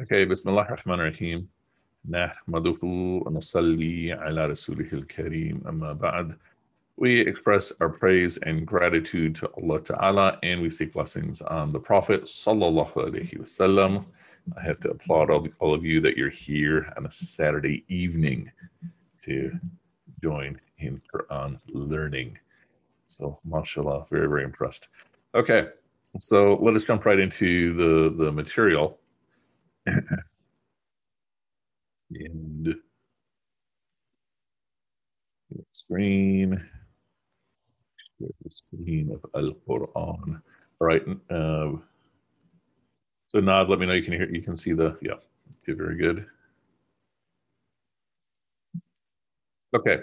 Okay, بسم الله الرحمن الرحيم نحمده ونصلي على رسوله الكريم أما بعد We express our praise and gratitude to Allah Ta'ala and we seek blessings on the Prophet Sallallahu Alaihi Wasallam. I have to applaud all, all of you that you're here on a Saturday evening to join in Quran learning. So, mashallah, very, very impressed. Okay, so let us jump right into the, the material. and screen the screen of Al Quran. All right. Uh, so Nod, let me know you can hear. You can see the yeah. Very good. Okay.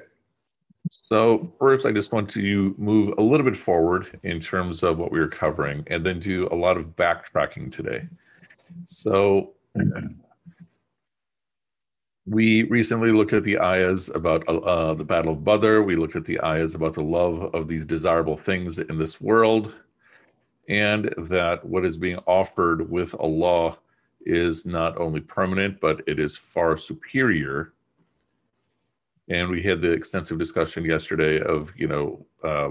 So first, I just want to move a little bit forward in terms of what we were covering, and then do a lot of backtracking today. So we recently looked at the ayahs about uh, the Battle of Badr. We looked at the ayahs about the love of these desirable things in this world, and that what is being offered with Allah is not only permanent, but it is far superior. And we had the extensive discussion yesterday of, you know, uh,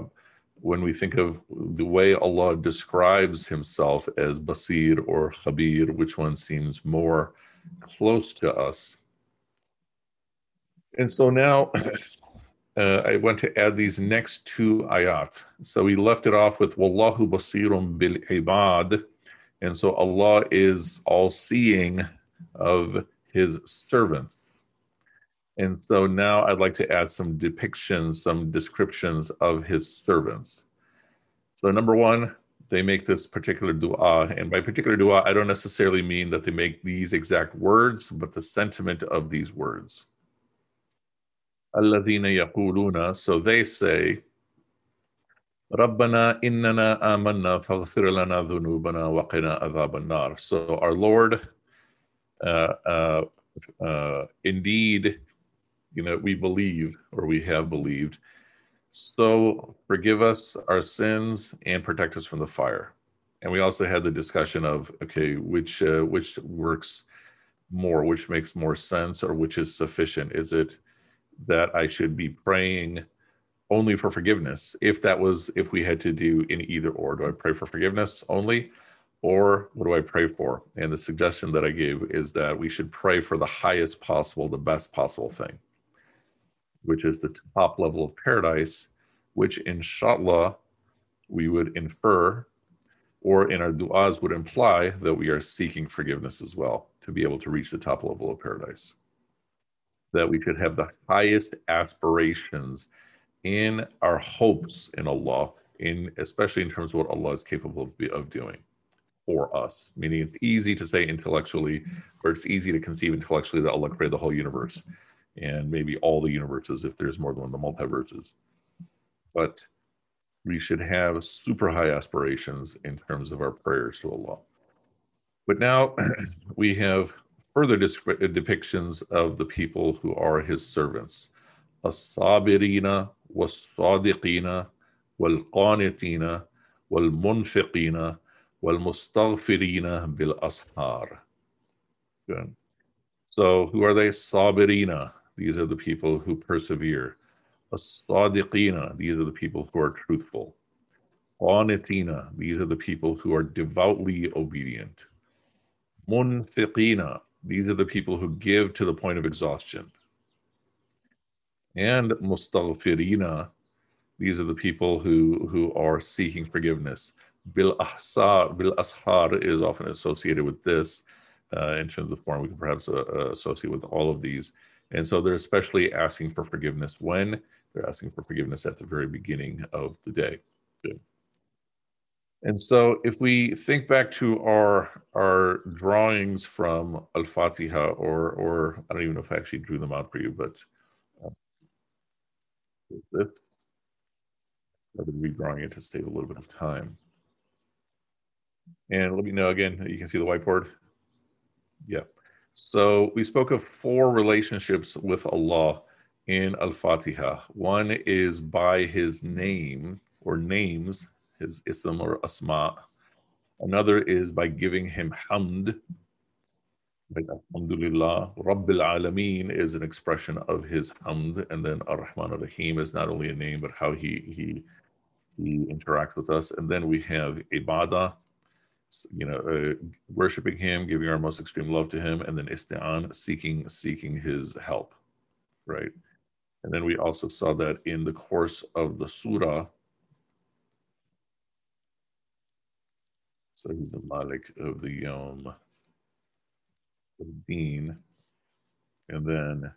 when we think of the way Allah describes Himself as Basir or Khabir, which one seems more close to us? And so now uh, I want to add these next two ayat. So we left it off with Wallahu basirun bil ibad. And so Allah is all seeing of his servants. And so now I'd like to add some depictions, some descriptions of his servants. So, number one, they make this particular dua. And by particular dua, I don't necessarily mean that they make these exact words, but the sentiment of these words. Alladhina yaquluna, so they say, Rabbana innana amanna faghfir lana dhunubana wa adhaban. So our Lord, uh, uh, uh, indeed, you know we believe or we have believed so forgive us our sins and protect us from the fire and we also had the discussion of okay which uh, which works more which makes more sense or which is sufficient is it that I should be praying only for forgiveness. If that was, if we had to do in either or, do I pray for forgiveness only? Or what do I pray for? And the suggestion that I gave is that we should pray for the highest possible, the best possible thing, which is the top level of paradise, which in inshallah we would infer or in our du'as would imply that we are seeking forgiveness as well to be able to reach the top level of paradise that we should have the highest aspirations in our hopes in Allah, in especially in terms of what Allah is capable of, of doing for us. Meaning, it's easy to say intellectually, or it's easy to conceive intellectually that Allah created the whole universe, and maybe all the universes if there's more than one, the multiverses. But we should have super high aspirations in terms of our prayers to Allah. But now we have further depictions of the people who are his servants. الصابرين والصادقين والقانتين والمنفقين والمستغفرين بالأسحار. Good. So who are they? Sabirina. These are the people who persevere. As-sadiqina. These are the people who are truthful. Qanitina. These are the people who are devoutly obedient. Munfiqina. These are the people who give to the point of exhaustion. And mustaghfirina, these are the people who, who are seeking forgiveness. Bil bil ashar is often associated with this uh, in terms of form. We can perhaps uh, uh, associate with all of these. And so they're especially asking for forgiveness when they're asking for forgiveness at the very beginning of the day. And so if we think back to our our drawings from Al-Fatiha, or or I don't even know if I actually drew them out for you, but uh, this. I've been redrawing it to save a little bit of time. And let me know again, you can see the whiteboard. Yeah. So we spoke of four relationships with Allah in Al-Fatiha. One is by his name or names his ism or asma. Another is by giving him hamd. Right? Alhamdulillah. Rabbil Alameen is an expression of his hamd, and then Ar-Rahman Ar-Rahim is not only a name, but how he he he interacts with us. And then we have ibadah, you know, uh, worshiping him, giving our most extreme love to him, and then isti'an, seeking seeking his help, right? And then we also saw that in the course of the surah. So he's the Malik of the Yom, the Deen, and then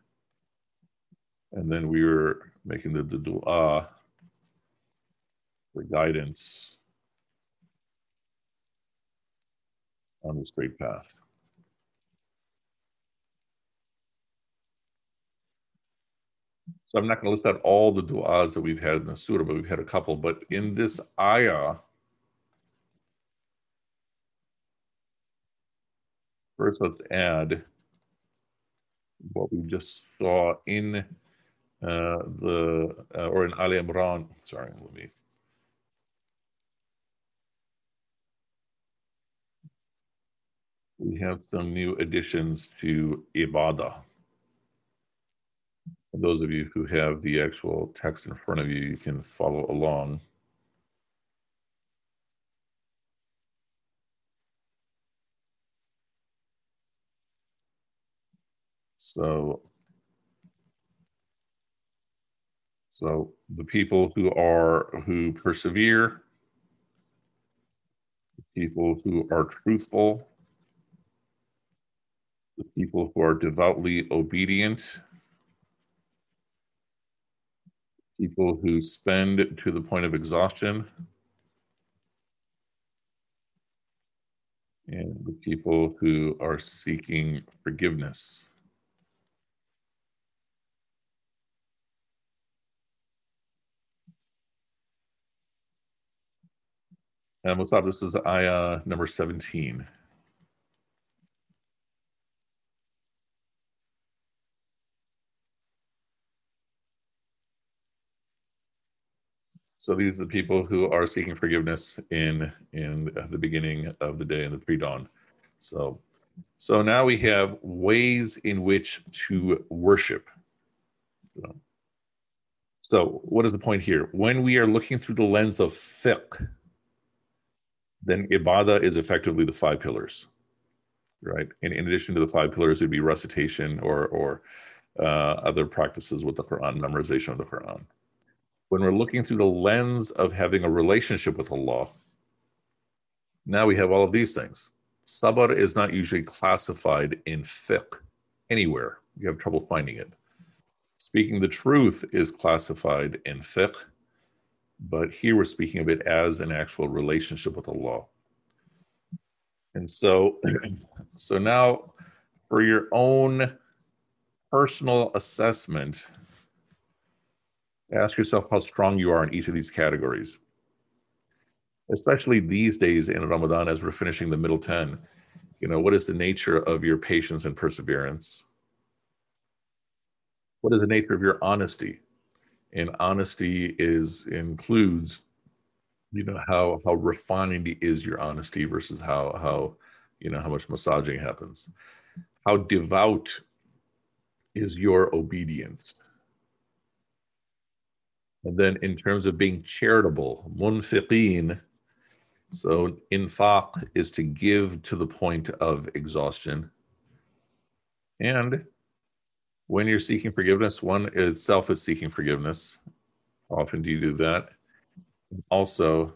and then we were making the, the dua for guidance on the straight path. So I'm not going to list out all the du'as that we've had in the surah, but we've had a couple. But in this ayah, first let's add what we just saw in uh, the, uh, or in Ali Imran. Sorry, let me we have some new additions to Ibadah. And those of you who have the actual text in front of you, you can follow along. So, so the people who are who persevere, people who are truthful, the people who are devoutly obedient, people who spend to the point of exhaustion, and the people who are seeking forgiveness. And what's up? This is ayah number 17. So these are the people who are seeking forgiveness in in the beginning of the day in the pre-dawn. So so now we have ways in which to worship. So what is the point here? When we are looking through the lens of fiqh, then ibadah is effectively the five pillars, right? And in addition to the five pillars, it'd be recitation or or uh, other practices with the Quran, memorization of the Quran when we're looking through the lens of having a relationship with Allah, now we have all of these things. Sabr is not usually classified in fiqh anywhere. You have trouble finding it. Speaking the truth is classified in fiqh, but here we're speaking of it as an actual relationship with Allah. And so, so now for your own personal assessment, Ask yourself how strong you are in each of these categories. Especially these days in Ramadan, as we're finishing the middle 10, you know, what is the nature of your patience and perseverance? What is the nature of your honesty? And honesty is includes, you know, how how refined is your honesty versus how how you know how much massaging happens. How devout is your obedience? And then in terms of being charitable, munfiqeen, so infaq is to give to the point of exhaustion. And when you're seeking forgiveness, one itself is seeking forgiveness. How often do you do that? Also,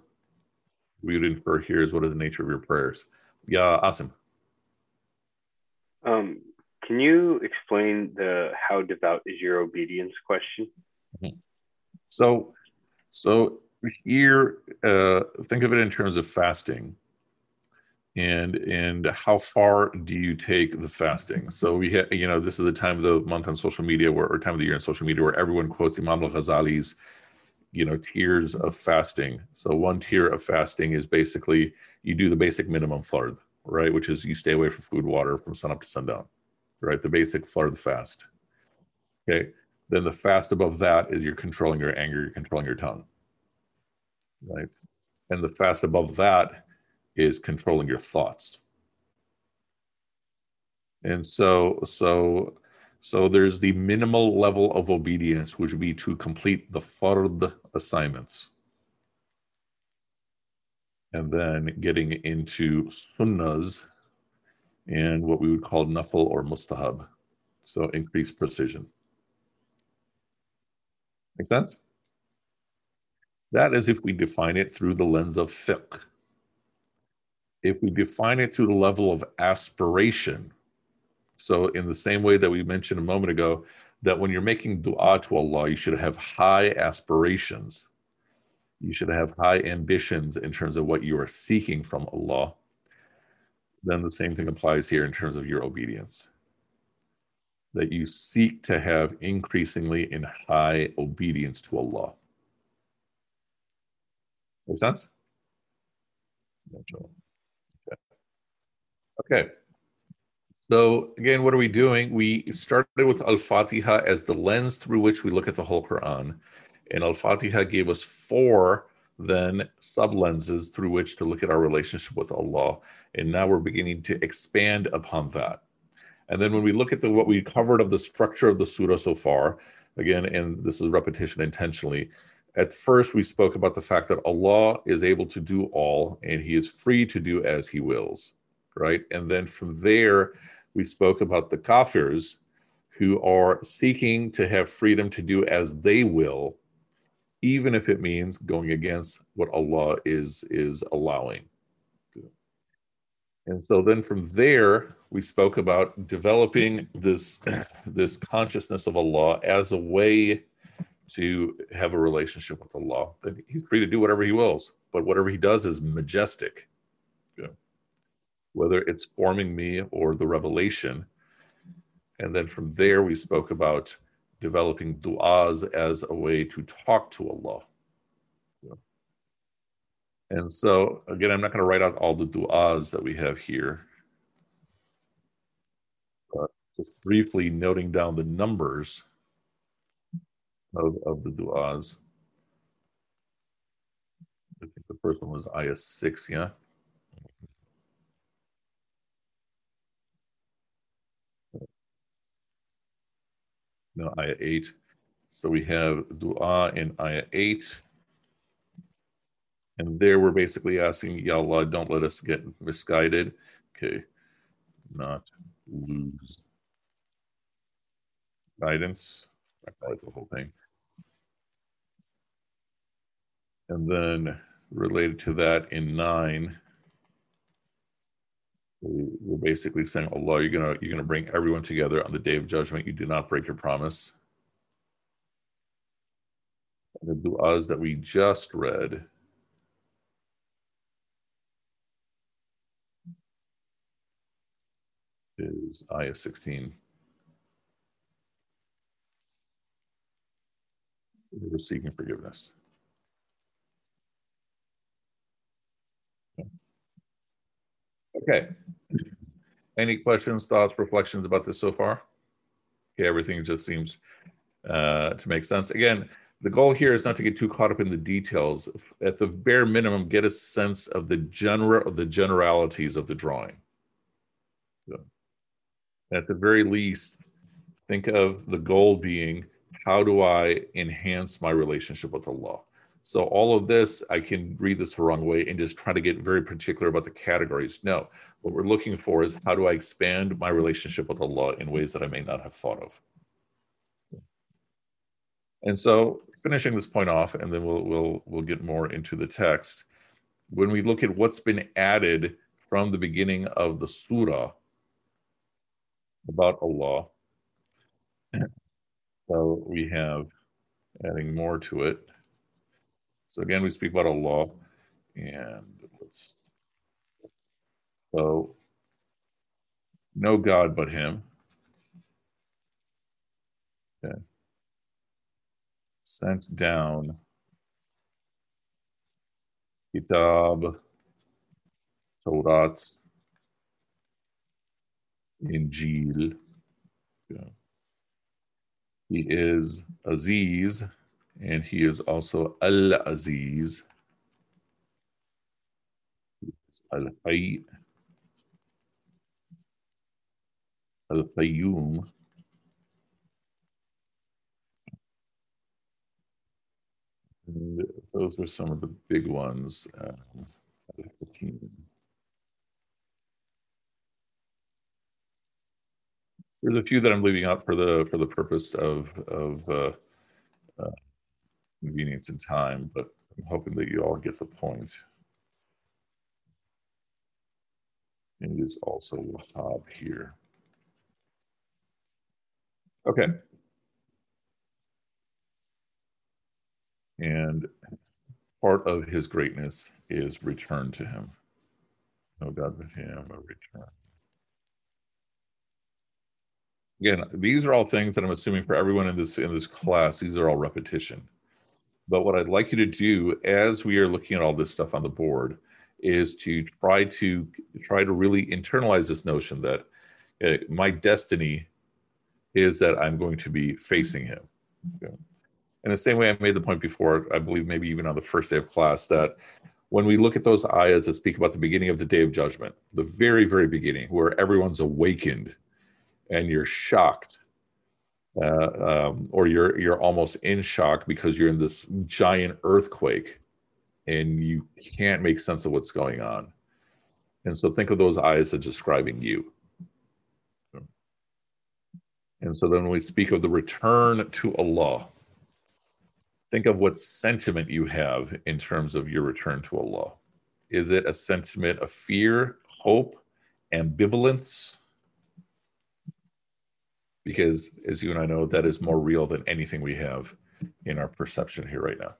we would infer here is what is the nature of your prayers. Yeah, awesome. Um, can you explain the how devout is your obedience question? Mm-hmm. So, so here, uh, think of it in terms of fasting, and and how far do you take the fasting? So we have, you know, this is the time of the month on social media, where, or time of the year on social media, where everyone quotes Imam al Ghazali's, you know, tiers of fasting. So one tier of fasting is basically you do the basic minimum fard, right, which is you stay away from food, water from sun up to sundown, right, the basic fard fast. Okay then the fast above that is you're controlling your anger, you're controlling your tongue. Right? And the fast above that is controlling your thoughts. And so, so, so there's the minimal level of obedience, which would be to complete the fard assignments. And then getting into sunnahs and what we would call nafil or mustahab. So increased precision. Make sense? That is if we define it through the lens of fiqh. If we define it through the level of aspiration, so in the same way that we mentioned a moment ago, that when you're making dua to Allah, you should have high aspirations. You should have high ambitions in terms of what you are seeking from Allah. Then the same thing applies here in terms of your obedience. That you seek to have increasingly in high obedience to Allah. Make sense? Okay. okay. So again, what are we doing? We started with Al-Fatiha as the lens through which we look at the whole Quran. And Al-Fatiha gave us four then sub lenses through which to look at our relationship with Allah. And now we're beginning to expand upon that. And then when we look at the, what we covered of the structure of the surah so far, again, and this is repetition intentionally, at first we spoke about the fact that Allah is able to do all and he is free to do as he wills, right? And then from there, we spoke about the kafirs who are seeking to have freedom to do as they will, even if it means going against what Allah is, is allowing. And so then from there, we spoke about developing this, this consciousness of Allah as a way to have a relationship with Allah. He's free to do whatever he wills, but whatever he does is majestic. Whether it's forming me or the revelation. And then from there, we spoke about developing du'as as a way to talk to Allah. And so, again, I'm not going to write out all the du'as that we have here. But just briefly noting down the numbers of, of the du'as. I think the first one was ayah 6, yeah? No, ayah 8. So we have dua in ayah 8. And there we're basically asking, Allah, don't let us get misguided. Okay, not lose guidance. I probably the whole thing. And then related to that in nine, we're basically saying, Allah, you're gonna you're gonna bring everyone together on the day of judgment. You do not break your promise. And the du'as that we just read. Is ayah 16. We're seeking forgiveness. Okay. Any questions, thoughts, reflections about this so far? Okay, everything just seems uh, to make sense. Again, the goal here is not to get too caught up in the details. At the bare minimum, get a sense of the general of the generalities of the drawing. At the very least, think of the goal being how do I enhance my relationship with Allah? So all of this, I can read this the wrong way and just try to get very particular about the categories. No, what we're looking for is how do I expand my relationship with Allah in ways that I may not have thought of. And so finishing this point off, and then we'll we'll we'll get more into the text. When we look at what's been added from the beginning of the surah about Allah, so we have adding more to it. So again, we speak about Allah, and let's, so no God but Him. Okay. Sent down Kitab, Torah, Injil. Yeah. He is Aziz, and he is also Al Aziz. Al Hayy. Al Qayyum. And those are some of the big ones. Um, there's a few that I'm leaving out for the for the purpose of of uh, uh, convenience and time, but I'm hoping that you all get the point. And it is also Wahhab here. Okay. And part of his greatness is return to him. No God but him, a return. Again, these are all things that I'm assuming for everyone in this in this class, these are all repetition. But what I'd like you to do as we are looking at all this stuff on the board is to try to try to really internalize this notion that uh, my destiny is that I'm going to be facing him. Okay. In the same way I made the point before, I believe maybe even on the first day of class, that when we look at those ayahs that speak about the beginning of the day of judgment, the very, very beginning, where everyone's awakened and you're shocked, uh, um, or you're you're almost in shock because you're in this giant earthquake, and you can't make sense of what's going on. And so think of those ayahs as describing you. And so then when we speak of the return to Allah, think of what sentiment you have in terms of your return to Allah. Is it a sentiment of fear, hope, ambivalence? Because as you and I know, that is more real than anything we have in our perception here right now.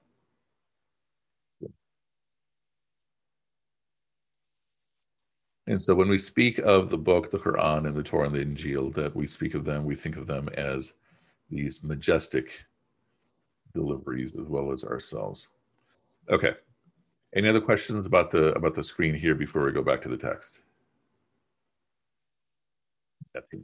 And so when we speak of the book, the Quran, and the Torah and the Injil, that we speak of them, we think of them as these majestic deliveries as well as ourselves. Okay. Any other questions about the about the screen here before we go back to the text? Okay.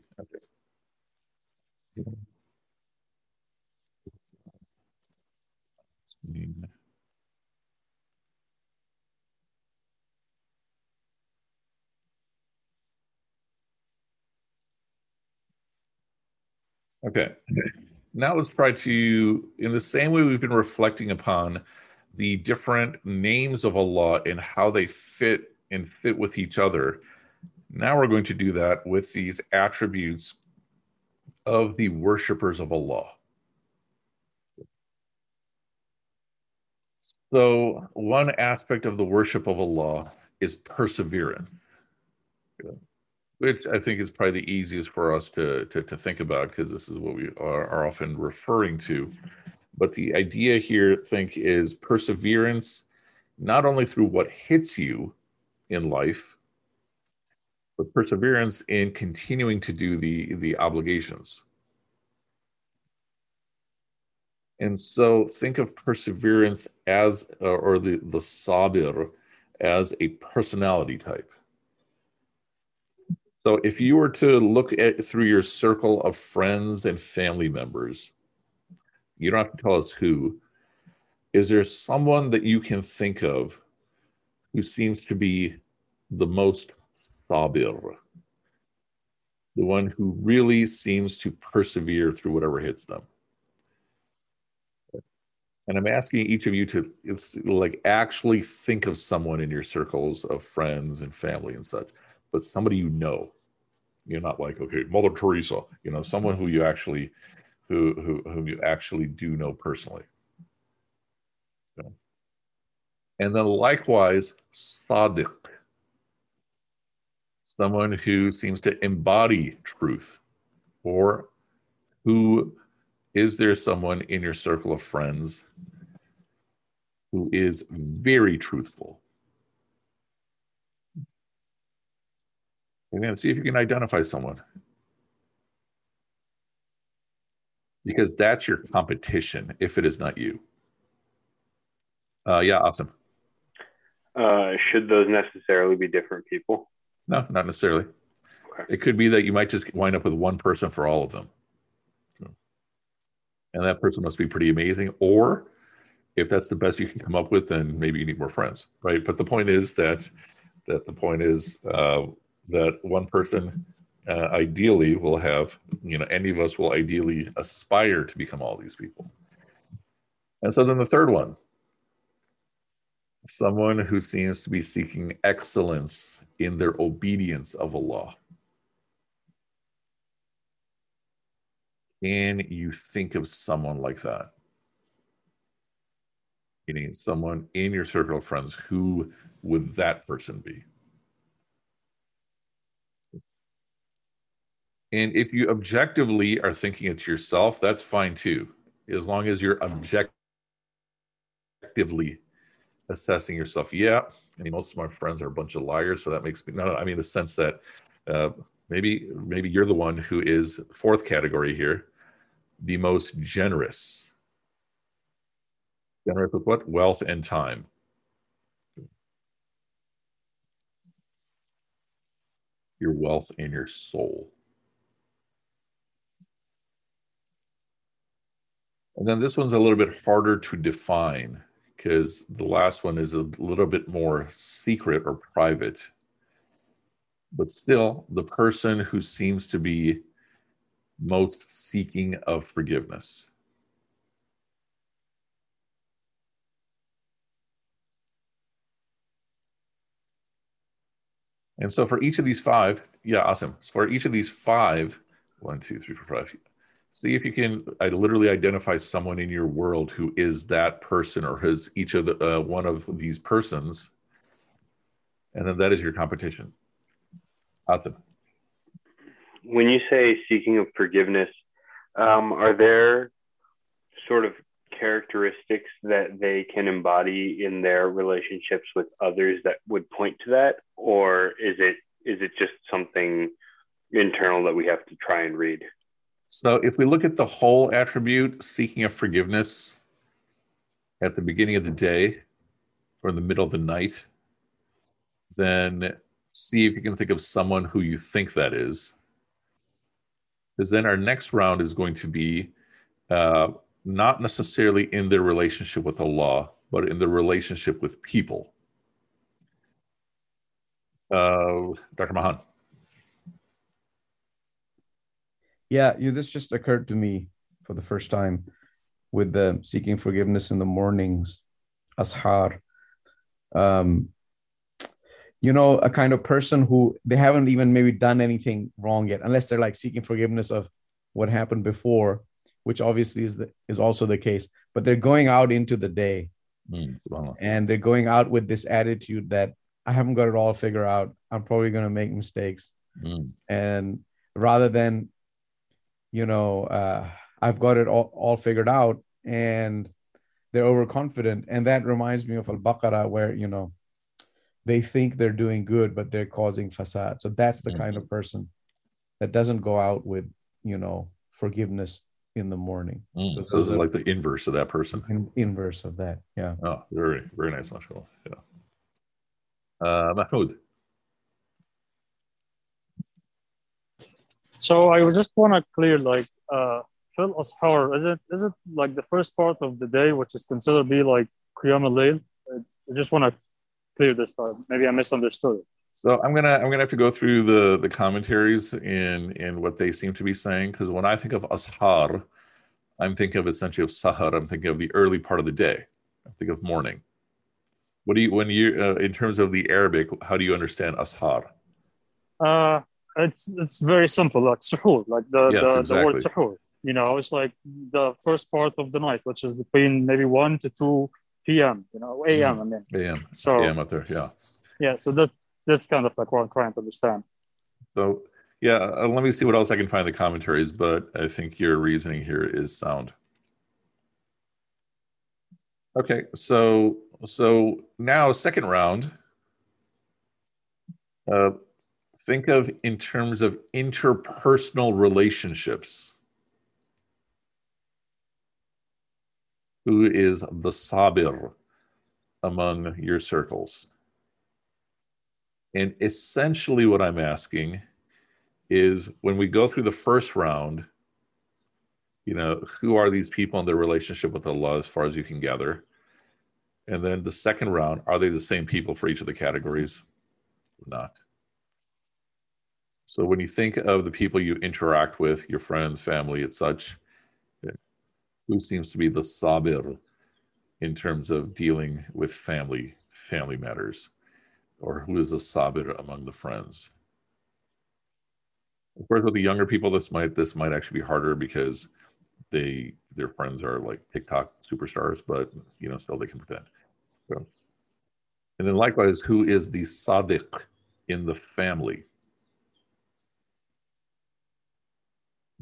Okay. Now let's try to, in the same way we've been reflecting upon the different names of Allah and how they fit and fit with each other. Now we're going to do that with these attributes of the worshippers of Allah. So, one aspect of the worship of Allah is perseverance which I think is probably the easiest for us to to, to think about because this is what we are, are, often referring to. But the idea here, I think, is perseverance, not only through what hits you in life, but perseverance in continuing to do the the obligations. And so think of perseverance as, uh, or the, the sabir as a personality type so if you were to look at through your circle of friends and family members, you don't have to tell us who. Is there someone that you can think of who seems to be the most sabir? The one who really seems to persevere through whatever hits them. And I'm asking each of you to it's like actually think of someone in your circles of friends and family and such but somebody you know. You're not like, okay, Mother Teresa, you know, someone who you actually who who whom you actually do know personally. And then likewise, Sadiq, someone who seems to embody truth, or who is there someone in your circle of friends who is very truthful? And see if you can identify someone. Because that's your competition if it is not you. Uh, yeah, awesome. Uh, should those necessarily be different people? No, not necessarily. Okay. It could be that you might just wind up with one person for all of them. And that person must be pretty amazing. Or if that's the best you can come up with, then maybe you need more friends, right? But the point is that that the point is uh, that one person uh, ideally will have, you know, any of us will ideally aspire to become all these people. And so then the third one, someone who seems to be seeking excellence in their obedience of Allah. Can you think of someone like that? Meaning someone in your circle of friends, who would that person be? And if you objectively are thinking it to yourself, that's fine too, as long as you're objectively assessing yourself. Yeah, I mean, most of my friends are a bunch of liars, so that makes me. No, no I mean the sense that uh, maybe maybe you're the one who is fourth category here, the most generous. Generous with what? Wealth and time. Your wealth and your soul. And then this one's a little bit harder to define because the last one is a little bit more secret or private. But still, the person who seems to be most seeking of forgiveness. And so for each of these five, yeah, awesome. So for each of these five, one, two, three, four, five, see if you can I literally identify someone in your world who is that person or has each of the uh, one of these persons. And then that is your competition. Awesome. When you say seeking of forgiveness um, are there sort of characteristics that they can embody in their relationships with others that would point to that? Or is it is it just something internal that we have to try and read so if we look at the whole attribute, seeking of forgiveness at the beginning of the day or in the middle of the night, then see if you can think of someone who you think that is. Because then our next round is going to be uh, not necessarily in their relationship with Allah, but in their relationship with people. Uh, Dr. Mahan. Yeah, you, this just occurred to me for the first time with the seeking forgiveness in the mornings, ashar. Um, you know, a kind of person who they haven't even maybe done anything wrong yet, unless they're like seeking forgiveness of what happened before, which obviously is the, is also the case. But they're going out into the day, mm, and they're going out with this attitude that I haven't got it all figured out. I'm probably going to make mistakes, mm. and rather than you know, uh, I've got it all, all figured out, and they're overconfident. And that reminds me of Al Baqarah, where you know they think they're doing good, but they're causing fasad. So that's the mm-hmm. kind of person that doesn't go out with you know forgiveness in the morning. Mm, so, so this is like the inverse of that person. In, inverse of that, yeah. Oh, very very nice, mashallah. Yeah. Uh, Mahmoud. So I just want to clear like uh bil ashar, is it is it like the first part of the day which is considered to be like Qiyam al-Layl? I just want to clear this up. Maybe I misunderstood. So I'm gonna I'm gonna have to go through the the commentaries in in what they seem to be saying because when I think of ashar, I'm thinking of essentially of sahar. I'm thinking of the early part of the day. I think of morning. What do you when you uh, in terms of the Arabic? How do you understand ashar? Uh, it's it's very simple, like suhoor, like the, yes, the, exactly. the word suhoor. You know, it's like the first part of the night, which is between maybe 1 to 2 p.m., you know, a.m. Mm. I mean. A.m. So, a.m. up there, yeah. Yeah, so that, that's kind of like what I'm trying to understand. So, yeah, uh, let me see what else I can find in the commentaries, but I think your reasoning here is sound. Okay, so so now second round. Uh, think of in terms of interpersonal relationships. Who is the sabir among your circles? And essentially, what I'm asking is when we go through the first round, you know, who are these people in their relationship with Allah as far as you can gather? And then the second round, are they the same people for each of the categories? Not. So when you think of the people you interact with, your friends, family, and such, eh, who seems to be the sabir in terms of dealing with family family matters, or who is a sabir among the friends? Of course, with the younger people, this might this might actually be harder because they their friends are like TikTok superstars, but you know still they can pretend. So, and then likewise, who is the sadiq in the family?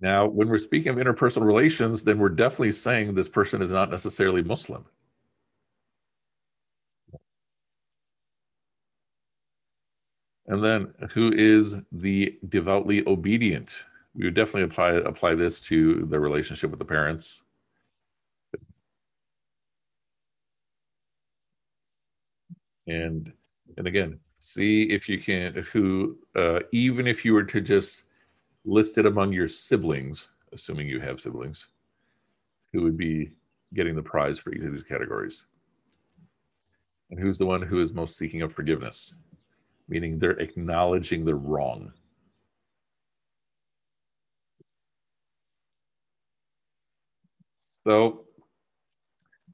Now, when we're speaking of interpersonal relations, then we're definitely saying this person is not necessarily Muslim. And then who is the devoutly obedient? We would definitely apply apply this to the relationship with the parents. And and again, see if you can who uh, even if you were to just listed among your siblings, assuming you have siblings, who would be getting the prize for each of these categories. And who's the one who is most seeking of forgiveness? Meaning they're acknowledging the wrong. So,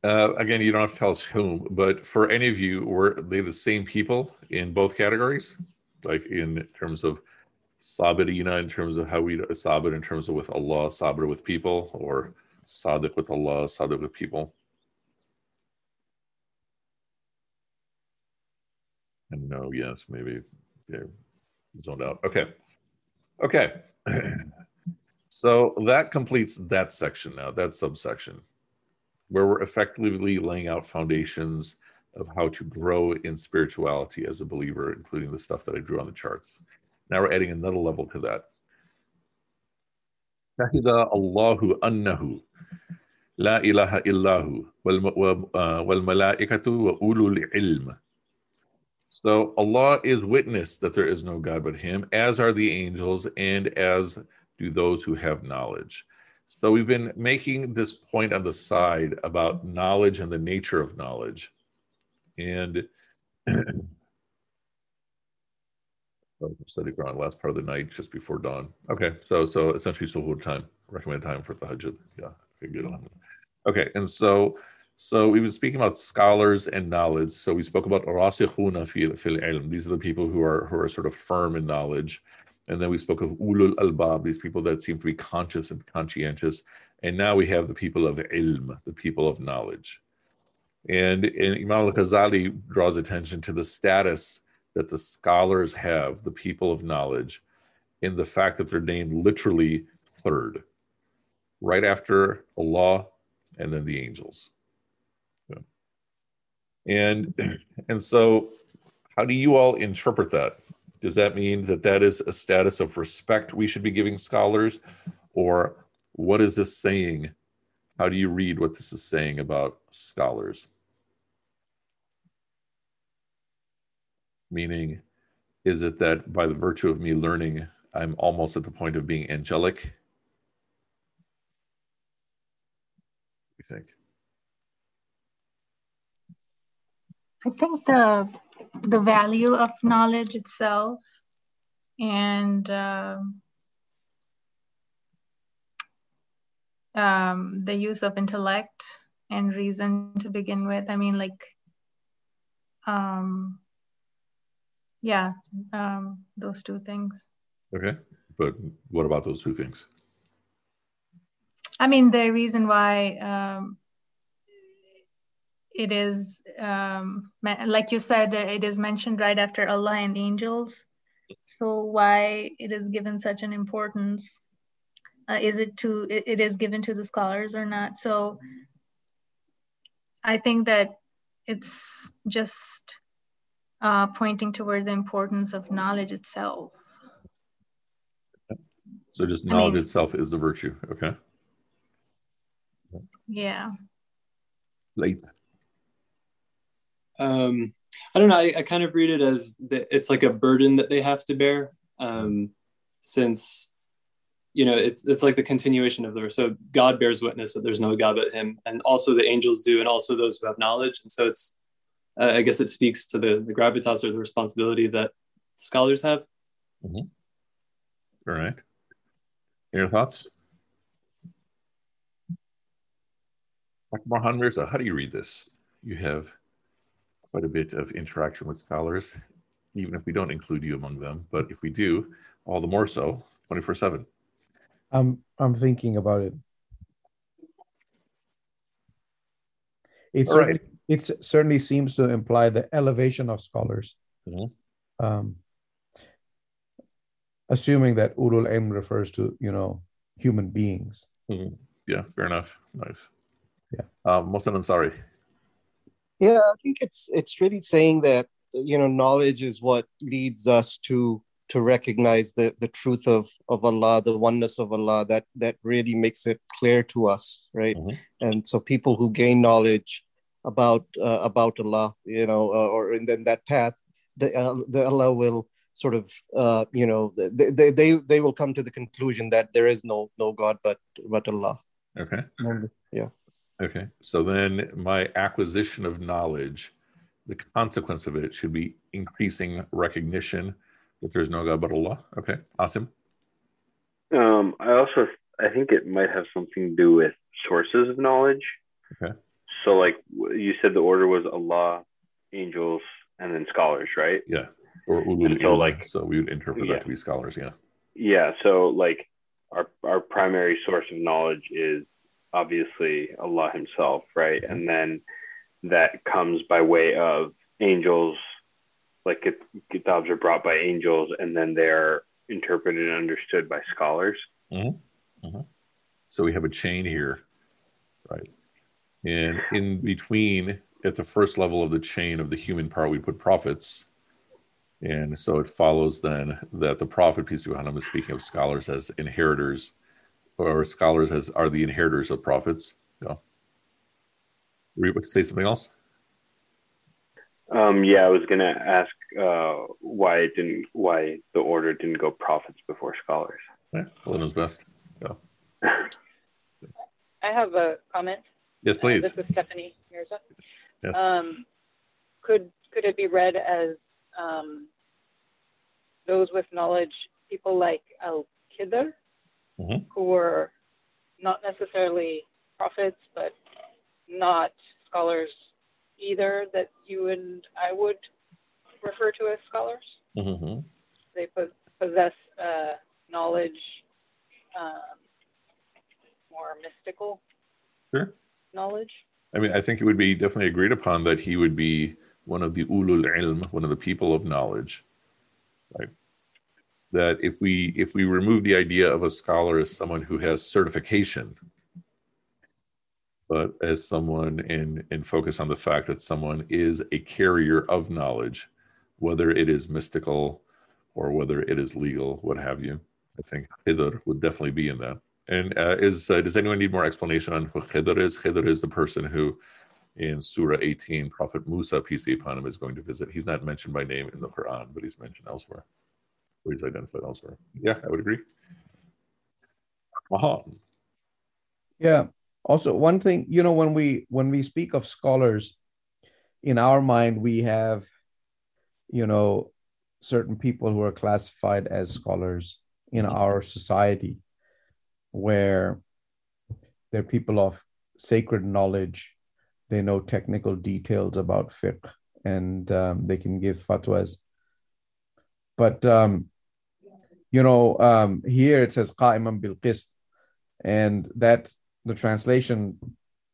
uh, again, you don't have to tell us whom, but for any of you, were they the same people in both categories? Like in terms of sabirina in terms of how we sabir in terms of with Allah, sabir with people, or sadiq with Allah, sadiq with people. And no, yes, maybe. Yeah, zoned out. Okay. Okay. so that completes that section now, that subsection, where we're effectively laying out foundations of how to grow in spirituality as a believer, including the stuff that I drew on the charts. Now we're adding another level to that. Shahida Allahu annahu la ilaha illahu uh, wal malaikatu wa ulul ilm. So Allah is witness that there is no God but Him, as are the angels, and as do those who have knowledge. So we've been making this point on the side about knowledge and the nature of knowledge. And study Quran last part of the night just before dawn. Okay, so so essentially suhoor time, recommended time for the hajj. Yeah, okay, good. Okay, and so so we were speaking about scholars and knowledge. So we spoke about ilm. These are the people who are who are sort of firm in knowledge. And then we spoke of ulul albab, these people that seem to be conscious and conscientious. And now we have the people of ilm, the people of knowledge. And, and Imam al-Ghazali draws attention to the status that the scholars have, the people of knowledge, in the fact that they're named literally third, right after Allah and then the angels. Yeah. And and so, how do you all interpret that? Does that mean that that is a status of respect we should be giving scholars, or what is this saying? How do you read what this is saying about scholars? Meaning, is it that by the virtue of me learning, I'm almost at the point of being angelic? you think? I think the the value of knowledge itself and um, um, the use of intellect and reason to begin with. I mean, like, um, yeah um, those two things. Okay but what about those two things? I mean the reason why um, it is um, like you said it is mentioned right after allah and angels. So why it is given such an importance uh, is it to it, it is given to the scholars or not? So i think that it's just uh, pointing toward the importance of knowledge itself. So just knowledge I mean, itself is the virtue. Okay. Yeah. Late. Um, I don't know. I, I kind of read it as the, it's like a burden that they have to bear, um, since you know it's it's like the continuation of the so God bears witness that there's no God but Him, and also the angels do, and also those who have knowledge, and so it's uh, I guess it speaks to the, the gravitas or the responsibility that scholars have. Mm-hmm. All right. Your thoughts? Mahan Mirza, how do you read this? You have quite a bit of interaction with scholars, even if we don't include you among them. But if we do, all the more so, 24 7. I'm I'm thinking about it. It's certainly, right. It certainly seems to imply the elevation of scholars. Mm-hmm. Um, assuming that ulul ilm refers to you know human beings. Mm-hmm. Yeah, fair enough. Nice. Yeah. Um, Mohsen Ansari. Yeah, I think it's it's really saying that you know knowledge is what leads us to to recognize the the truth of of Allah, the oneness of Allah. That that really makes it clear to us, right? Mm-hmm. And so people who gain knowledge about uh, about Allah, you know, uh, or in then that path, the uh, the Allah will sort of uh, you know they, they they they will come to the conclusion that there is no no God but but Allah. Okay. Yeah. Okay. So then my acquisition of knowledge, the consequence of it should be increasing recognition that there's no God but Allah. Okay. Asim. Um, I also I think it might have something to do with sources of knowledge. Okay. So like you said the order was Allah, angels, and then scholars, right? Yeah. Or ulul so like so we would interpret yeah. that to be scholars, yeah. Yeah. So like our our primary source of knowledge is obviously Allah Himself, right? Mm-hmm. And then that comes by way of angels, like kitabs are brought by angels, and then they're interpreted and understood by scholars. Mm-hmm. Mm-hmm. So we have a chain here, right? And in between, at the first level of the chain of the human part, we put prophets. And so it follows then that the prophet, peace be upon him, is speaking of scholars as inheritors or scholars as are the inheritors of prophets. Yeah. Were you about to say something else? Um, yeah, I was going to ask uh, why it didn't, why the order didn't go prophets before scholars. Yeah, well, knows best. Yeah. I have a comment. Yes, please. Uh, this is Stephanie Mirza. Yes. Um, could could it be read as um, those with knowledge, people like Al Khidr, mm-hmm. who were not necessarily prophets, but not scholars either, that you and I would refer to as scholars. Mm-hmm. They possess uh, knowledge um, more mystical sure. Knowledge. I mean, I think it would be definitely agreed upon that he would be one of the ulul ilm, one of the people of knowledge, right? that if we if we remove the idea of a scholar as someone who has certification but as someone and and focus on the fact that someone is a carrier of knowledge whether it is mystical or whether it is legal what have you i think khidr would definitely be in that and uh, is uh, does anyone need more explanation on who khidr is khidr is the person who in surah 18 prophet musa peace be upon him is going to visit he's not mentioned by name in the quran but he's mentioned elsewhere where he's identified elsewhere. Yeah, I would agree. Mahan. Yeah. Also, one thing, you know, when we when we speak of scholars, in our mind we have, you know, certain people who are classified as scholars in our society, where they're people of sacred knowledge, they know technical details about fiqh, and um, they can give fatwas. But um, you know, um, here it says qa'iman bil qist, and that the translation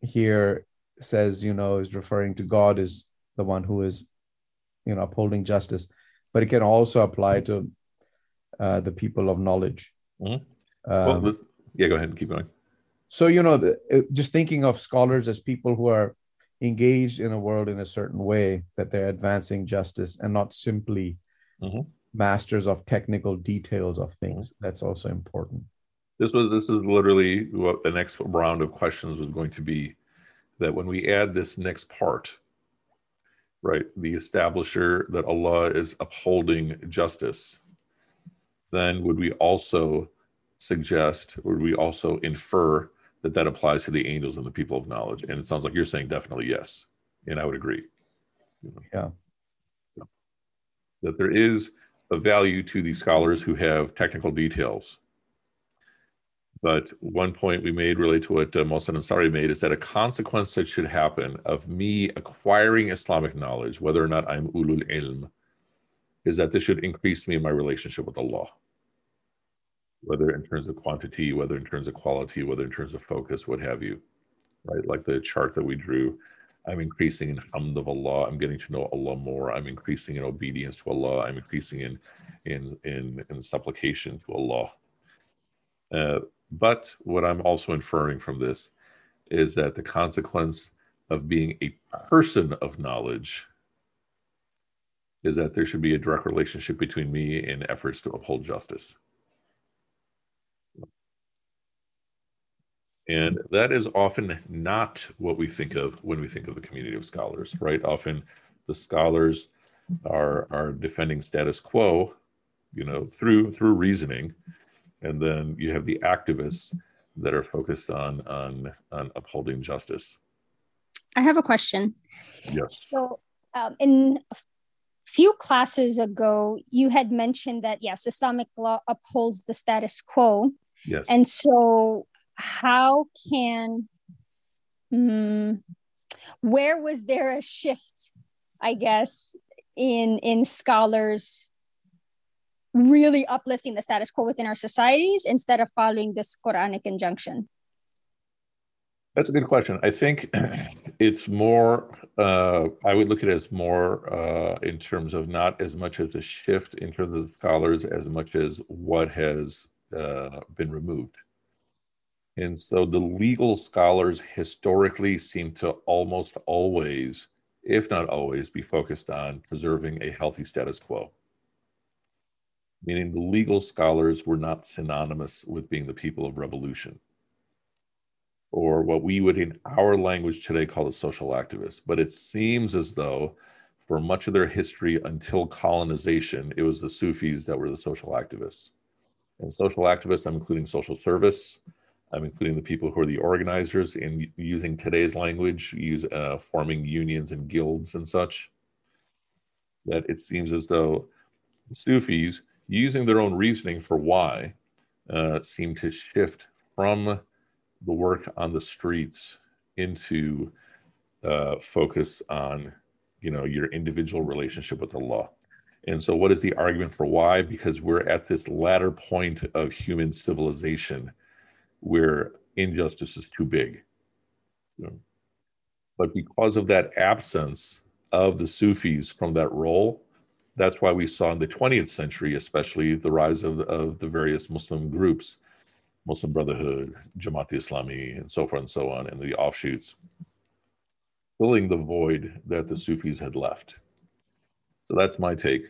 here says, you know, is referring to God is the one who is, you know, upholding justice, but it can also apply to uh, the people of knowledge. Mm-hmm. Um, well, yeah, go ahead and keep going. So, you know, the, just thinking of scholars as people who are engaged in a world in a certain way, that they're advancing justice and not simply mm-hmm masters of technical details of things. That's also important. This was this is literally what the next round of questions was going to be. That when we add this next part, right, the establisher that Allah is upholding justice, then would we also suggest, would we also infer that that applies to the angels and the people of knowledge? And it sounds like you're saying definitely yes, and I would agree. Yeah. That there is a value to the scholars who have technical details. But one point we made related to what uh, Mohsen Ansari made is that a consequence that should happen of me acquiring Islamic knowledge, whether or not I'm ulul ilm, is that this should increase me in my relationship with Allah. Whether in terms of quantity, whether in terms of quality, whether in terms of focus, what have you. Right? Like the chart that we drew. I'm increasing in hamd of Allah. I'm getting to know Allah more. I'm increasing in obedience to Allah. I'm increasing in in in, in supplication to Allah. Uh, but what I'm also inferring from this is that the consequence of being a person of knowledge is that there should be a direct relationship between me and efforts to uphold justice. And that is often not what we think of when we think of the community of scholars, right? Often the scholars are are defending status quo, you know, through through reasoning, and then you have the activists that are focused on on on upholding justice. I have a question. Yes. So, um, in a few classes ago, you had mentioned that yes, Islamic law upholds the status quo. Yes. And so, how can, um, where was there a shift? I guess in in scholars really uplifting the status quo within our societies instead of following this Quranic injunction? That's a good question. I think it's more, uh, I would look at it as more uh, in terms of not as much as a shift in terms of scholars as much as what has uh, been removed. And so the legal scholars historically seem to almost always, if not always, be focused on preserving a healthy status quo meaning the legal scholars were not synonymous with being the people of revolution or what we would in our language today call the social activists. But it seems as though for much of their history until colonization, it was the Sufis that were the social activists. And social activists, I'm including social service, I'm including the people who are the organizers in using today's language, use uh, forming unions and guilds and such. That it seems as though Sufis using their own reasoning for why, uh, seem to shift from the work on the streets into uh, focus on, you know, your individual relationship with law. And so, what is the argument for why? Because we're at this latter point of human civilization where injustice is too big. But because of that absence of the Sufis from that role, that's why we saw in the 20th century, especially, the rise of, of the various Muslim groups, Muslim Brotherhood, Jamaat Islami, and so forth and so on, and the offshoots, filling the void that the Sufis had left. So that's my take.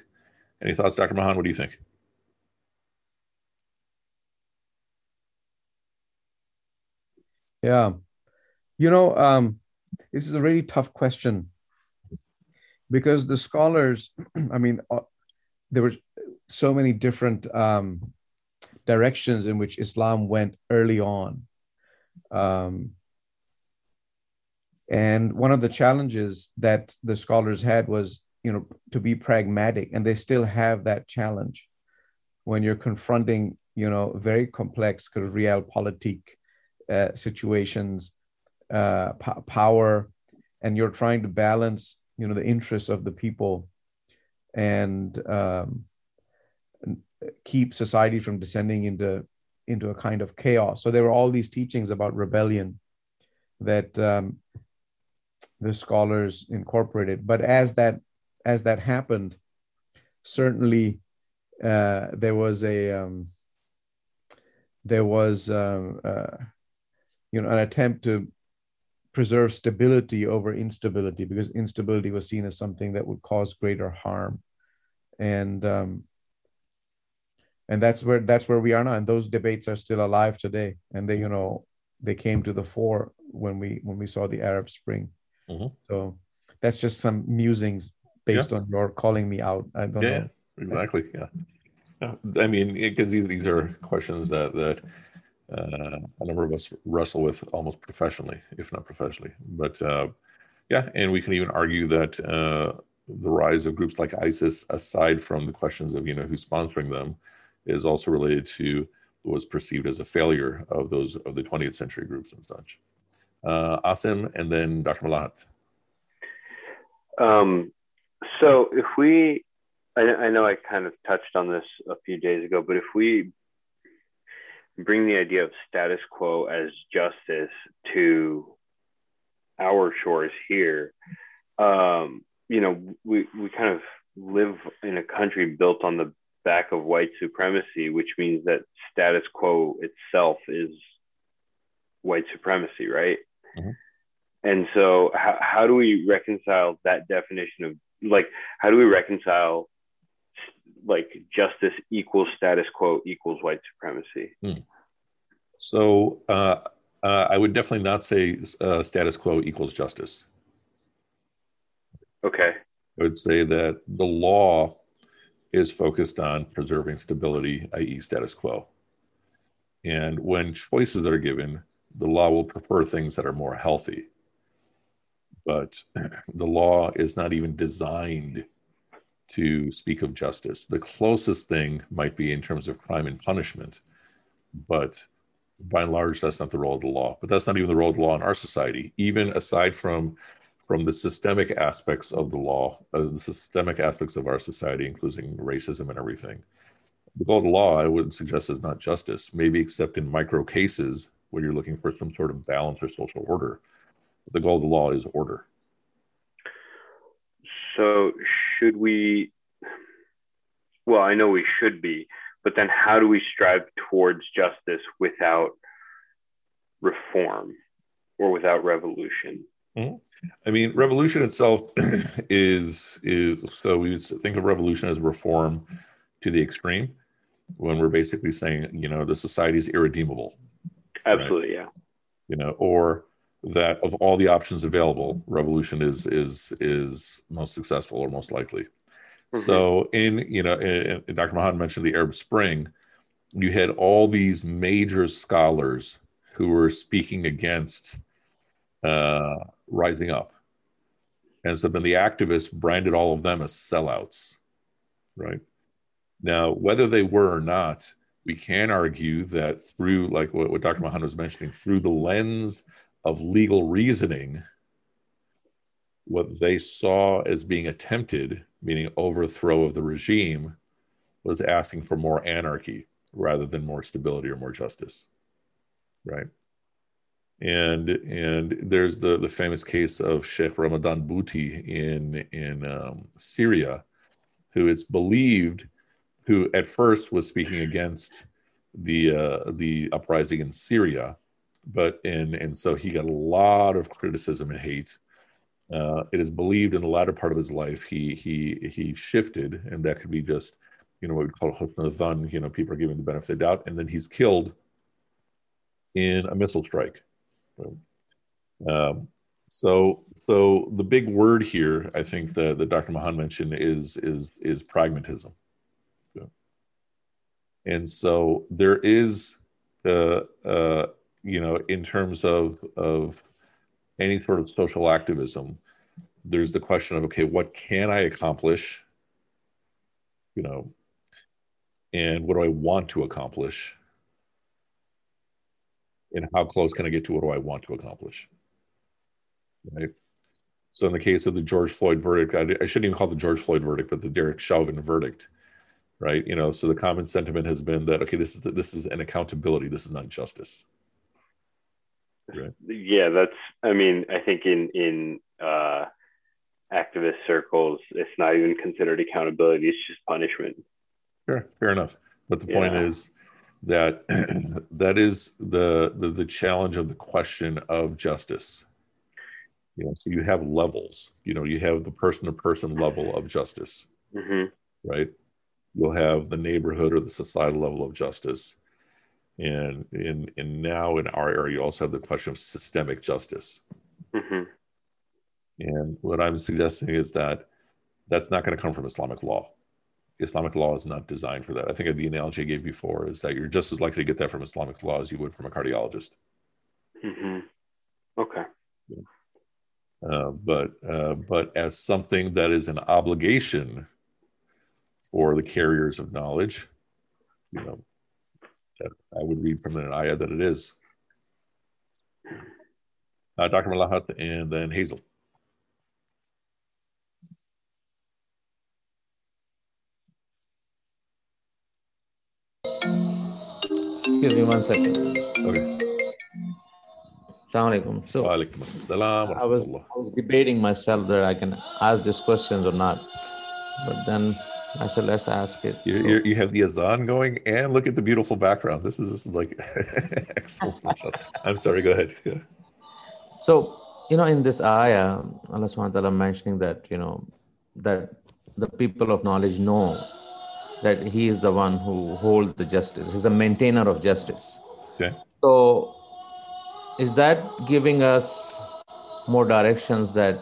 Any thoughts, Dr. Mahan? What do you think? Yeah. You know, um, this is a really tough question because the scholars, I mean, uh, there were so many different um, directions in which Islam went early on. Um, and one of the challenges that the scholars had was, you know, to be pragmatic, and they still have that challenge when you're confronting, you know, very complex kind of realpolitik uh, situations, uh, p- power, and you're trying to balance you know the interests of the people and um, keep society from descending into into a kind of chaos. So there were all these teachings about rebellion that um, the scholars incorporated. But as that as that happened certainly uh, there was a um, there was um, uh, you know an attempt to preserve stability over instability because instability was seen as something that would cause greater harm. And um, and that's where that's where we are now. And those debates are still alive today. And they you know they came to the fore when we when we saw the arab spring. Mm-hmm. so that's just some musings based yeah. on your calling me out. I don't yeah, know. exactly yeah. I mean because these these are questions that that uh, a number of us wrestle with almost professionally, if not professionally. But uh, yeah, and we can even argue that uh, the rise of groups like ISIS, aside from the questions of you know who's sponsoring them, is also related to what was perceived as a failure of those of the 20th century groups and such. Uh, Asim and then Dr. Malahat. Um, so if we, I know I kind of touched on this a few days ago, but if we bring the idea of status quo as justice to our shores here, um, you know, we, we kind of live in a country built on the back of white supremacy, which means that status quo itself is white supremacy, right? Mm-hmm. And so, how, how do we reconcile that definition of like, how do we reconcile like justice equals status quo equals white supremacy? Hmm. So, uh, uh, I would definitely not say uh, status quo equals justice. Okay. I would say that the law is focused on preserving stability, i.e., status quo. And when choices are given, the law will prefer things that are more healthy. But the law is not even designed to speak of justice. The closest thing might be in terms of crime and punishment, but by and large, that's not the role of the law. But that's not even the role of the law in our society. Even aside from from the systemic aspects of the law, uh, the systemic aspects of our society, including racism and everything. The goal of the law, I would suggest, is not justice, maybe except in micro cases where you're looking for some sort of balance or social order. But the goal of the law is order. So, should we? Well, I know we should be, but then how do we strive towards justice without reform or without revolution? Mm-hmm. I mean, revolution itself is is so we would think of revolution as reform to the extreme when we're basically saying, you know, the society is irredeemable. Absolutely, right? yeah. You know, or that of all the options available, revolution is is is most successful or most likely. Mm-hmm. So, in you know, in, in Dr. Mahan mentioned the Arab Spring. You had all these major scholars who were speaking against uh, rising up. And so then the activists branded all of them as sellouts, right? Now, whether they were or not, we can argue that through, like what, what Dr. Mahan was mentioning, through the lens of legal reasoning, what they saw as being attempted, meaning overthrow of the regime, was asking for more anarchy rather than more stability or more justice, right? and and there's the the famous case of Sheikh Ramadan Bouti in in um, Syria, who it's believed, who at first was speaking against the uh, the uprising in Syria, but and and so he got a lot of criticism and hate. Uh, it is believed in the latter part of his life he he he shifted, and that could be just you know what we call you know people are giving the benefit of the doubt, and then he's killed in a missile strike um, so, so the big word here, I think that, that Dr. Mahan mentioned is is is pragmatism. And so there is, uh, uh, you know, in terms of of any sort of social activism, there's the question of okay, what can I accomplish? You know, and what do I want to accomplish? and how close can I get to what do I want to accomplish? Right. So in the case of the George Floyd verdict, I, I shouldn't even call the George Floyd verdict, but the Derek Chauvin verdict, right? You know, so the common sentiment has been that okay, this is this is an accountability. This is not justice. Right. Yeah, that's. I mean, I think in in uh, activist circles, it's not even considered accountability. It's just punishment. Sure, fair enough. But the point is, that that is the, the, the challenge of the question of justice you know so you have levels you know you have the person to person level of justice mm-hmm. right you'll have the neighborhood or the societal level of justice and in and now in our area you also have the question of systemic justice mm-hmm. and what i'm suggesting is that that's not going to come from islamic law Islamic law is not designed for that. I think the analogy I gave before is that you're just as likely to get that from Islamic law as you would from a cardiologist. Mm-hmm. Okay. Yeah. uh, but uh, but as something that is an obligation for the carriers of knowledge, you know, I would read from an ayah that it is. Uh, Dr. Malahat and then Hazel. Excuse me one second. Okay. Assalamu So I was, I was debating myself that I can ask these questions or not. But then I said, let's ask it. You, so, you have the azan going and look at the beautiful background. This is, this is like excellent. I'm sorry, go ahead. Yeah. So, you know, in this ayah, Allah subhanahu wa ta'ala mentioning that, you know, that the people of knowledge know that he is the one who holds the justice. He's a maintainer of justice. Okay. So is that giving us more directions that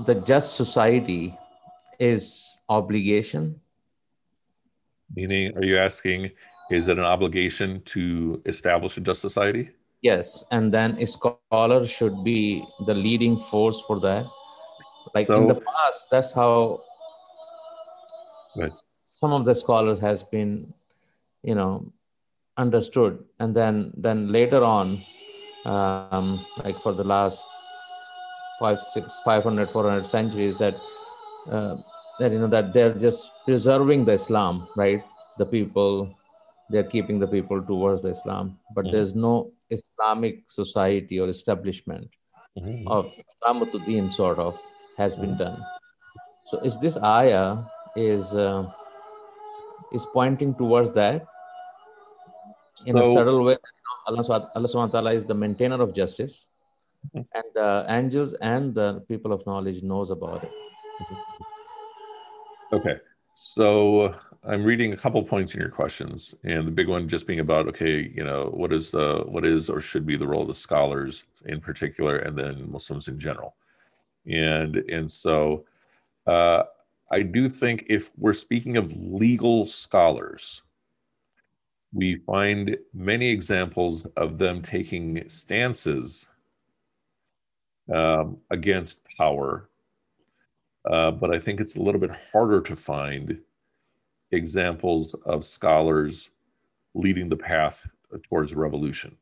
the just society is obligation? Meaning, are you asking, is it an obligation to establish a just society? Yes, and then a scholar should be the leading force for that. Like so, in the past, that's how right. some of the scholars has been, you know, understood, and then then later on, um, like for the last five, six, 500, 400 centuries, that uh, that you know that they're just preserving the Islam, right? The people, they're keeping the people towards the Islam, but mm-hmm. there's no Islamic society or establishment mm-hmm. of Islamuddin sort of has been mm-hmm. done. So is this ayah is uh, is pointing towards that in so, a subtle way. Allah, Allah subhanahu wa ta'ala is the maintainer of justice, mm-hmm. and the angels and the people of knowledge knows about it. Okay. So I'm reading a couple points in your questions, and the big one just being about okay, you know, what is the what is or should be the role of the scholars in particular, and then Muslims in general, and and so uh, I do think if we're speaking of legal scholars, we find many examples of them taking stances um, against power uh, but I think it's a little bit harder to find examples of scholars leading the path towards revolution.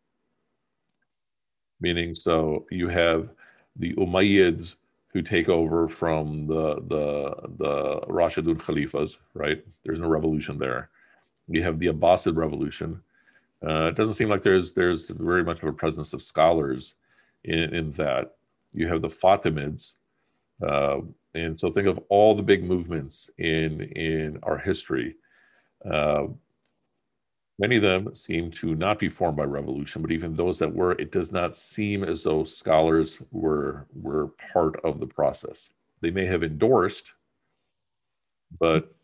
Meaning, so you have the Umayyads who take over from the the the Rashidun Khalifas, right? There's no revolution there. You have the Abbasid revolution. Uh, it doesn't seem like there's there's very much of a presence of scholars in, in that. You have the Fatimids, uh, and so think of all the big movements in in our history. Uh, many of them seem to not be formed by revolution, but even those that were, it does not seem as though scholars were were part of the process. They may have endorsed, but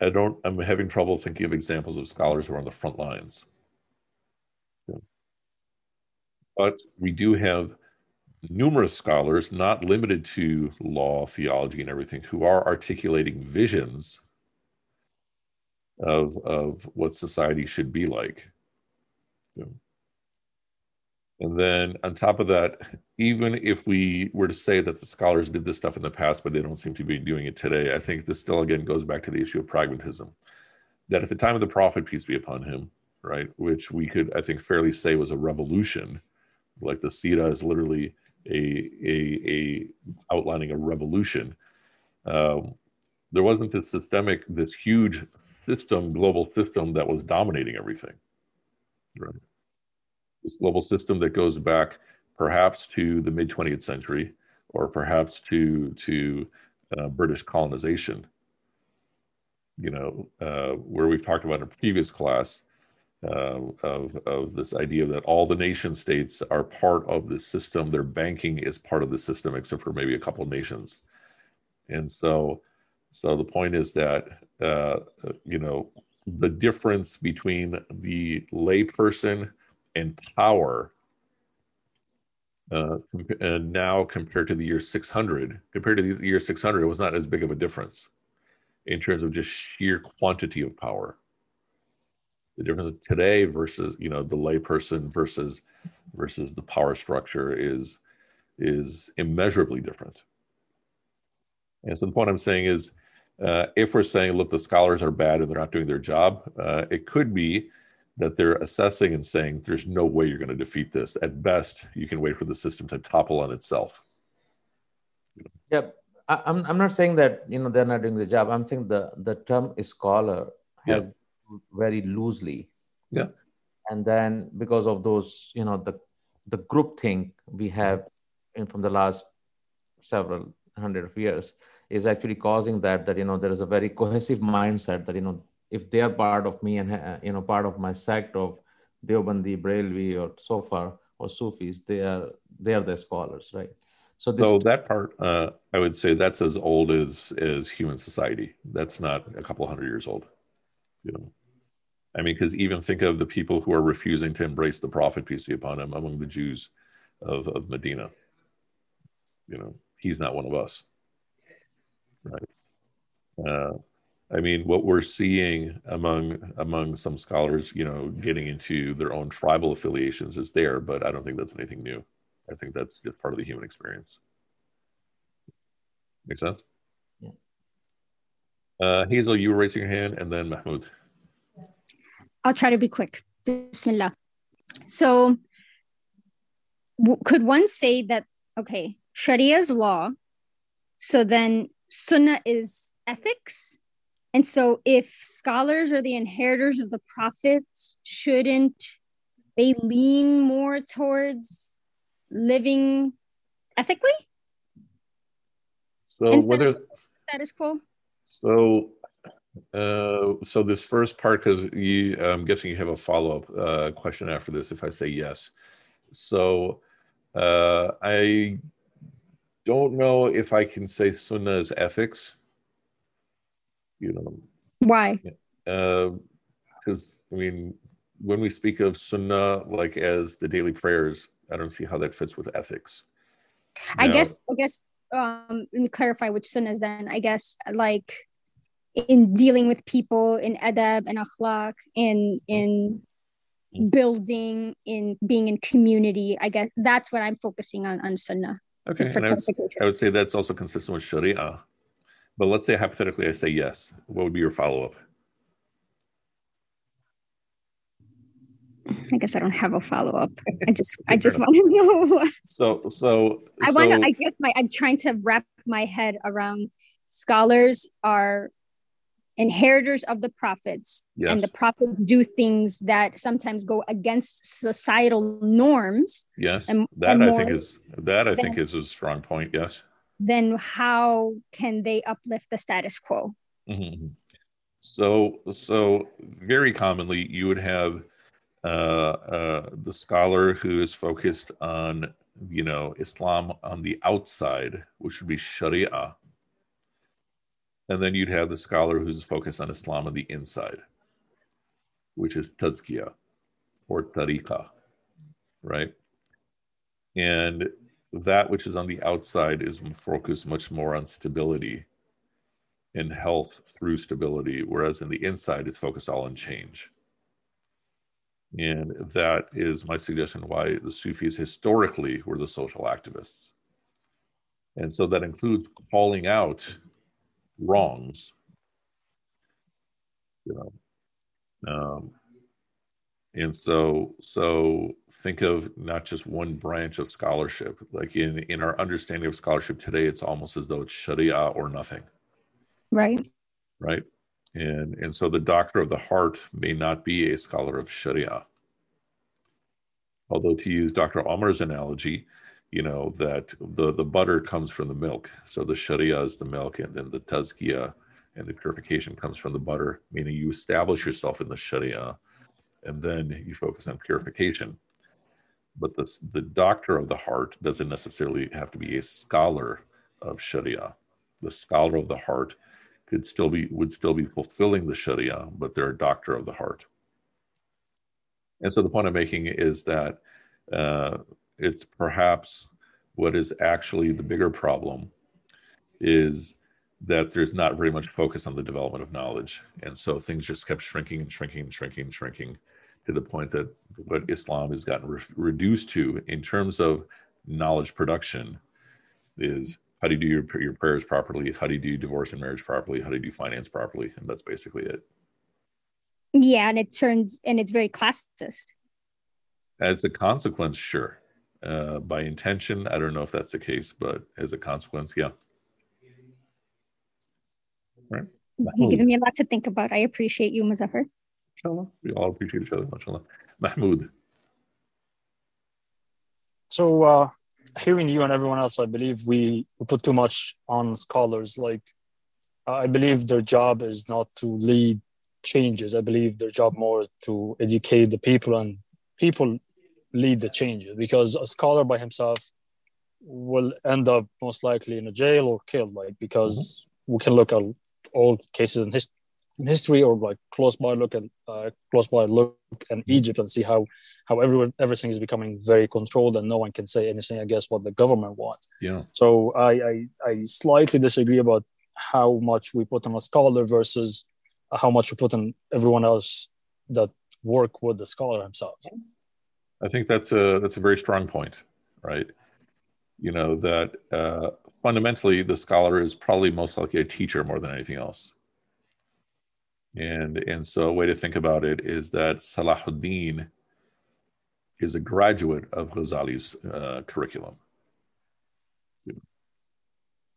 I don't. I'm having trouble thinking of examples of scholars who are on the front lines. But we do have numerous scholars, not limited to law, theology, and everything, who are articulating visions of, of what society should be like. And then on top of that, even if we were to say that the scholars did this stuff in the past, but they don't seem to be doing it today, I think this still again goes back to the issue of pragmatism. That at the time of the Prophet, peace be upon him, right, which we could, I think, fairly say was a revolution, like the Sira is literally a, a, a outlining a revolution. Um, there wasn't this systemic, this huge system, global system that was dominating everything. Right. This global system that goes back perhaps to the mid 20th century or perhaps to to uh, British colonization. You know, uh, where we've talked about in a previous class, uh, of, of this idea that all the nation states are part of the system. Their banking is part of the system, except for maybe a couple of nations. And so, so the point is that uh, you know the difference between the layperson and power uh, and now compared to the year 600 compared to the year 600 it was not as big of a difference in terms of just sheer quantity of power the difference today versus you know the layperson versus versus the power structure is is immeasurably different. And so the point I'm saying is, uh, if we're saying, look, the scholars are bad and they're not doing their job, uh, it could be that they're assessing and saying, there's no way you're going to defeat this. At best, you can wait for the system to topple on itself. Yep. I, I'm, I'm not saying that you know they're not doing the job. I'm saying the the term scholar has yeah. Very loosely. Yeah. And then because of those, you know, the the group thing we have in, from the last several hundred of years is actually causing that that you know there is a very cohesive mindset that you know if they are part of me and uh, you know part of my sect of Deobandi, Barelvi, or Salafi or Sufis, they are they are the scholars, right? So, so that part, uh, I would say that's as old as as human society. That's not a couple hundred years old. You know, I mean, because even think of the people who are refusing to embrace the prophet, peace be upon him, among the Jews of of Medina. You know, he's not one of us, right? Uh, I mean, what we're seeing among among some scholars, you know, getting into their own tribal affiliations is there, but I don't think that's anything new. I think that's just part of the human experience. Make sense? Yeah. Uh, Hazel, you were raising your hand, and then Mahmoud. I'll try to be quick. Bismillah. So, w- could one say that, okay, Sharia is law, so then Sunnah is ethics? And so, if scholars are the inheritors of the prophets, shouldn't they lean more towards living ethically? So whether status quo. So uh, so this first part, because you, I'm guessing you have a follow-up uh, question after this. If I say yes, so uh, I don't know if I can say Sunnah is ethics. You know why? Because uh, I mean, when we speak of Sunnah like as the daily prayers, I don't see how that fits with ethics. Now, I guess I guess um let me clarify which sunnahs then. I guess like in dealing with people in adab and akhlaq in in building in being in community i guess that's what i'm focusing on on sunnah okay and I would, I would say that's also consistent with sharia but let's say hypothetically i say yes what would be your follow-up I guess I don't have a follow up. I just I just want to know. So so I so, want to. I guess my I'm trying to wrap my head around scholars are inheritors of the prophets yes. and the prophets do things that sometimes go against societal norms yes and, that and i think is that i think is a strong point yes then how can they uplift the status quo mm-hmm. so so very commonly you would have uh, uh, the scholar who is focused on, you know, Islam on the outside, which would be Sharia. And then you'd have the scholar who's focused on Islam on the inside, which is Tazkiyah or Tariqah, right? And that which is on the outside is focused much more on stability and health through stability, whereas in the inside, it's focused all on change. And that is my suggestion why the Sufis historically were the social activists. And so that includes calling out wrongs, you know. Um, and so so think of not just one branch of scholarship like in in our understanding of scholarship today it's almost as though it's sharia or nothing right right and, and so the doctor of the heart may not be a scholar of Sharia. Although to use Dr. Omar's analogy, you know, that the, the butter comes from the milk. So the Sharia is the milk, and then the Tazkiyah and the purification comes from the butter, meaning you establish yourself in the Sharia and then you focus on purification. But the, the doctor of the heart doesn't necessarily have to be a scholar of Sharia. The scholar of the heart could still be would still be fulfilling the Sharia, but they're a doctor of the heart. And so the point I'm making is that uh, it's perhaps what is actually the bigger problem is that there's not very much focus on the development of knowledge. And so things just kept shrinking and shrinking and shrinking and shrinking to the point that what Islam has gotten re- reduced to in terms of knowledge production is how do you do your, your prayers properly? How do you do divorce and marriage properly? How do you do finance properly? And that's basically it. Yeah, and it turns and it's very classist. As a consequence, sure. Uh, by intention, I don't know if that's the case, but as a consequence, yeah. Right. You're giving me a lot to think about. I appreciate you, Muzaffar. Inshallah. We all appreciate each other, mashallah. Mahmoud. So, uh, hearing you and everyone else, I believe we, we put too much on scholars. Like, I believe their job is not to lead changes. I believe their job more to educate the people and people lead the changes because a scholar by himself will end up most likely in a jail or killed like because mm-hmm. we can look at all cases in, his, in history or like close by look at uh, close by look in Egypt and see how how everyone everything is becoming very controlled and no one can say anything against what the government wants. Yeah. So I I, I slightly disagree about how much we put on a scholar versus how much we put on everyone else that work with the scholar himself. I think that's a that's a very strong point, right? You know that uh, fundamentally the scholar is probably most likely a teacher more than anything else. And and so a way to think about it is that Salahuddin is a graduate of Ghazali's uh, curriculum.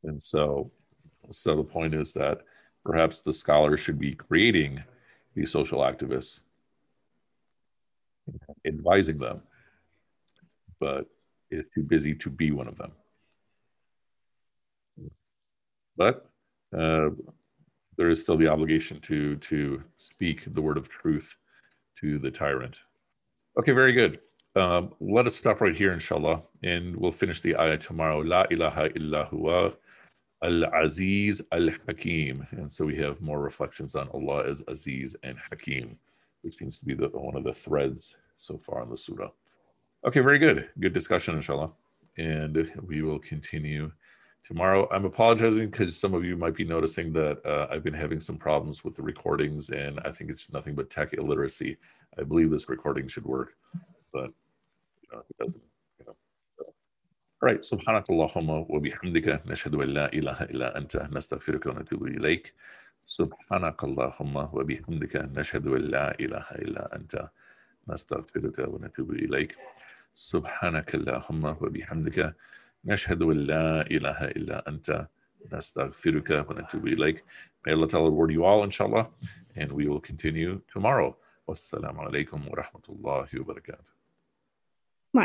And so so the point is that perhaps the scholar should be creating these social activists advising them, but is too busy to be one of them. But uh, there is still the obligation to to speak the word of truth to the tyrant. Okay, very good. Um, let us stop right here, inshallah, and we'll finish the ayah tomorrow. La ilaha illa huwa al aziz al hakim. And so we have more reflections on Allah as Aziz and Hakim which seems to be the, one of the threads so far in the Surah. Okay, very good. Good discussion, inshallah. And we will continue tomorrow. I'm apologizing because some of you might be noticing that uh, I've been having some problems with the recordings, and I think it's nothing but tech illiteracy. I believe this recording should work, but you know, it doesn't. You know. All right. Subhanakallahumma wa bihamdika. Nashhadu an la ilaha illa anta. Nastaghfiruka wa natubu ilayk. سبحانك اللهم وبحمدك نشهد أن لا إله إلا أنت نستغفرك ونتوب إليك. سبحانك اللهم وبحمدك نشهد أن لا إله إلا أنت نستغفرك ونتوب إليك. May Allah tell reward you all inshallah and we will continue tomorrow. Wassalamu alaikum wa rahmatullahi wa barakatuh